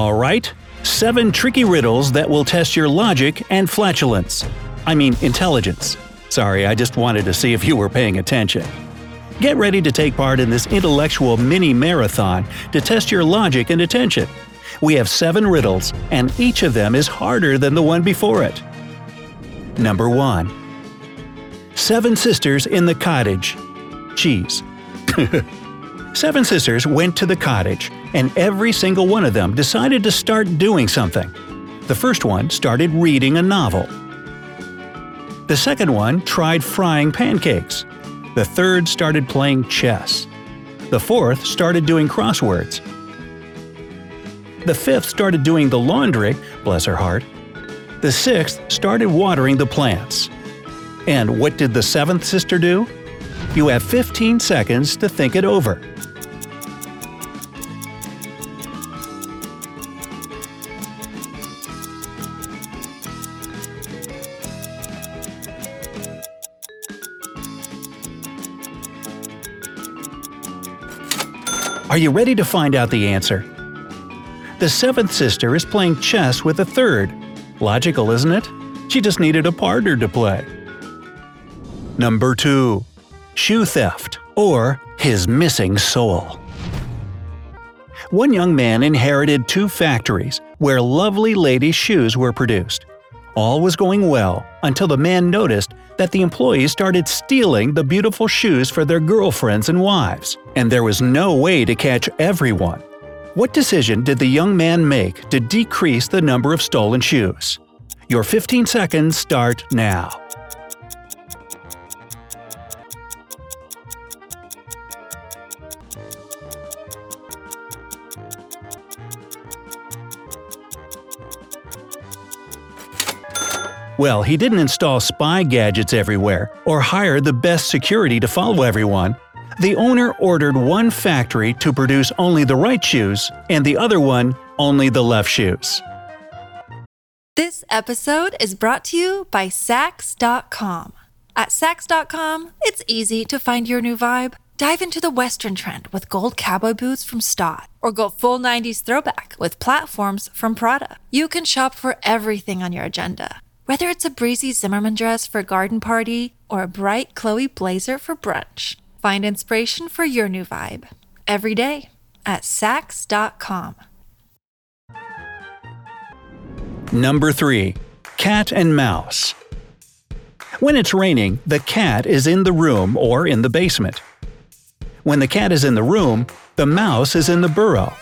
All right, seven tricky riddles that will test your logic and flatulence. I mean, intelligence. Sorry, I just wanted to see if you were paying attention. Get ready to take part in this intellectual mini marathon to test your logic and attention. We have seven riddles, and each of them is harder than the one before it. Number 1. Seven Sisters in the Cottage. Cheese. Seven sisters went to the cottage, and every single one of them decided to start doing something. The first one started reading a novel. The second one tried frying pancakes. The third started playing chess. The fourth started doing crosswords. The fifth started doing the laundry, bless her heart. The sixth started watering the plants. And what did the seventh sister do? You have 15 seconds to think it over. Are you ready to find out the answer? The seventh sister is playing chess with the third. Logical, isn't it? She just needed a partner to play. Number 2. Shoe theft, or his missing soul. One young man inherited two factories where lovely ladies' shoes were produced. All was going well until the man noticed that the employees started stealing the beautiful shoes for their girlfriends and wives, and there was no way to catch everyone. What decision did the young man make to decrease the number of stolen shoes? Your 15 seconds start now. Well, he didn't install spy gadgets everywhere or hire the best security to follow everyone. The owner ordered one factory to produce only the right shoes and the other one only the left shoes. This episode is brought to you by Saks.com. At Saks.com, it's easy to find your new vibe. Dive into the Western trend with gold cowboy boots from Stott, or go full 90s throwback with platforms from Prada. You can shop for everything on your agenda, whether it's a breezy Zimmermann dress for a garden party or a bright Chloe blazer for brunch. Find inspiration for your new vibe every day at Saks.com. Number 3. Cat and Mouse. When it's raining, the cat is in the room or in the basement. When the cat is in the room, the mouse is in the burrow,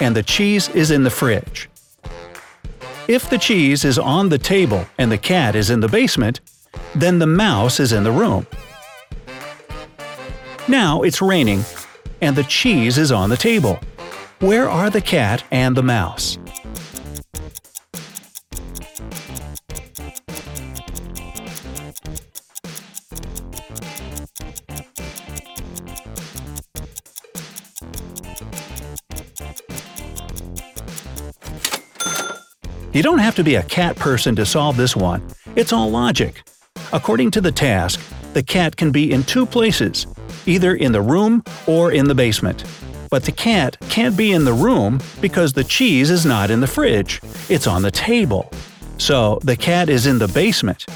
and the cheese is in the fridge. If the cheese is on the table and the cat is in the basement, then the mouse is in the room. Now it's raining, and the cheese is on the table. Where are the cat and the mouse? You don't have to be a cat person to solve this one. It's all logic. According to the task, the cat can be in two places, either in the room or in the basement. But the cat can't be in the room because the cheese is not in the fridge, it's on the table. So the cat is in the basement.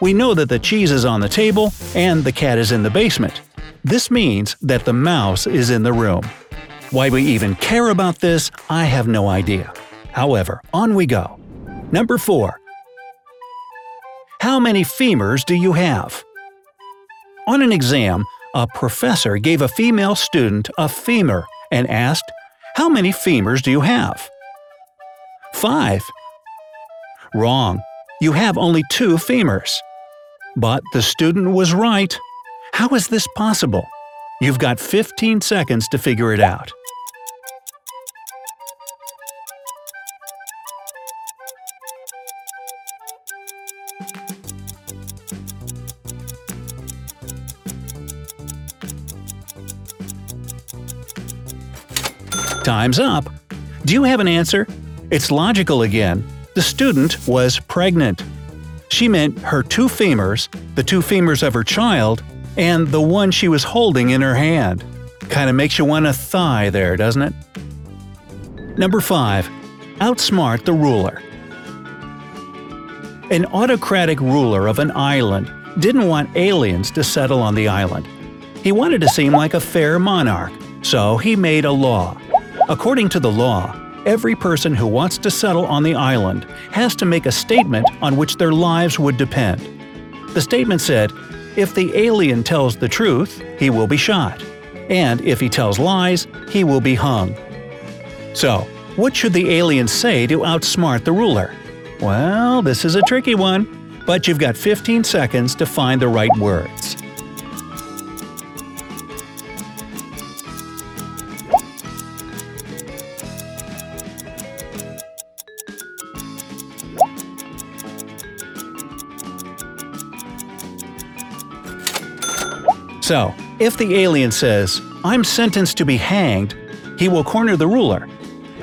We know that the cheese is on the table and the cat is in the basement. This means that the mouse is in the room. Why we even care about this, I have no idea. However, on we go. Number 4. How many femurs do you have? On an exam, a professor gave a female student a femur and asked, How many femurs do you have? Five. Wrong. You have only two femurs. But the student was right. How is this possible? You've got 15 seconds to figure it out. Time's up! Do you have an answer? It's logical again. The student was pregnant. She meant her two femurs, the two femurs of her child, and the one she was holding in her hand. Kinda makes you want a thigh there, doesn't it? Number 5. Outsmart the ruler. An autocratic ruler of an island didn't want aliens to settle on the island. He wanted to seem like a fair monarch, so he made a law. According to the law, every person who wants to settle on the island has to make a statement on which their lives would depend. The statement said, if the alien tells the truth, he will be shot, and if he tells lies, he will be hung. So, what should the alien say to outsmart the ruler? Well, this is a tricky one, but you've got 15 seconds to find the right words. So, if the alien says, I'm sentenced to be hanged, he will corner the ruler.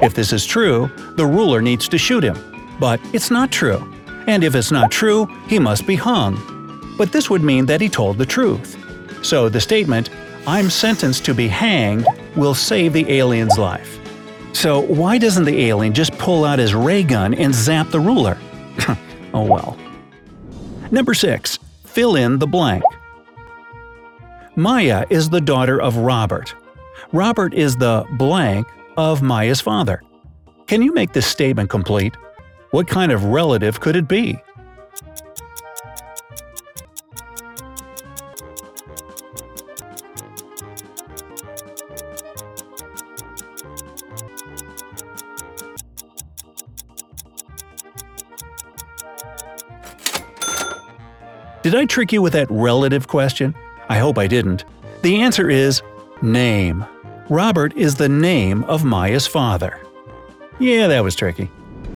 If this is true, the ruler needs to shoot him. But it's not true. And if it's not true, he must be hung. But this would mean that he told the truth. So the statement, I'm sentenced to be hanged, will save the alien's life. So why doesn't the alien just pull out his ray gun and zap the ruler? oh well. Number 6. Fill in the blank. Maya is the daughter of Robert. Robert is the blank of Maya's father. Can you make this statement complete? What kind of relative could it be? Did I trick you with that relative question? I hope I didn't. The answer is name. Robert is the name of Maya's father. Yeah, that was tricky.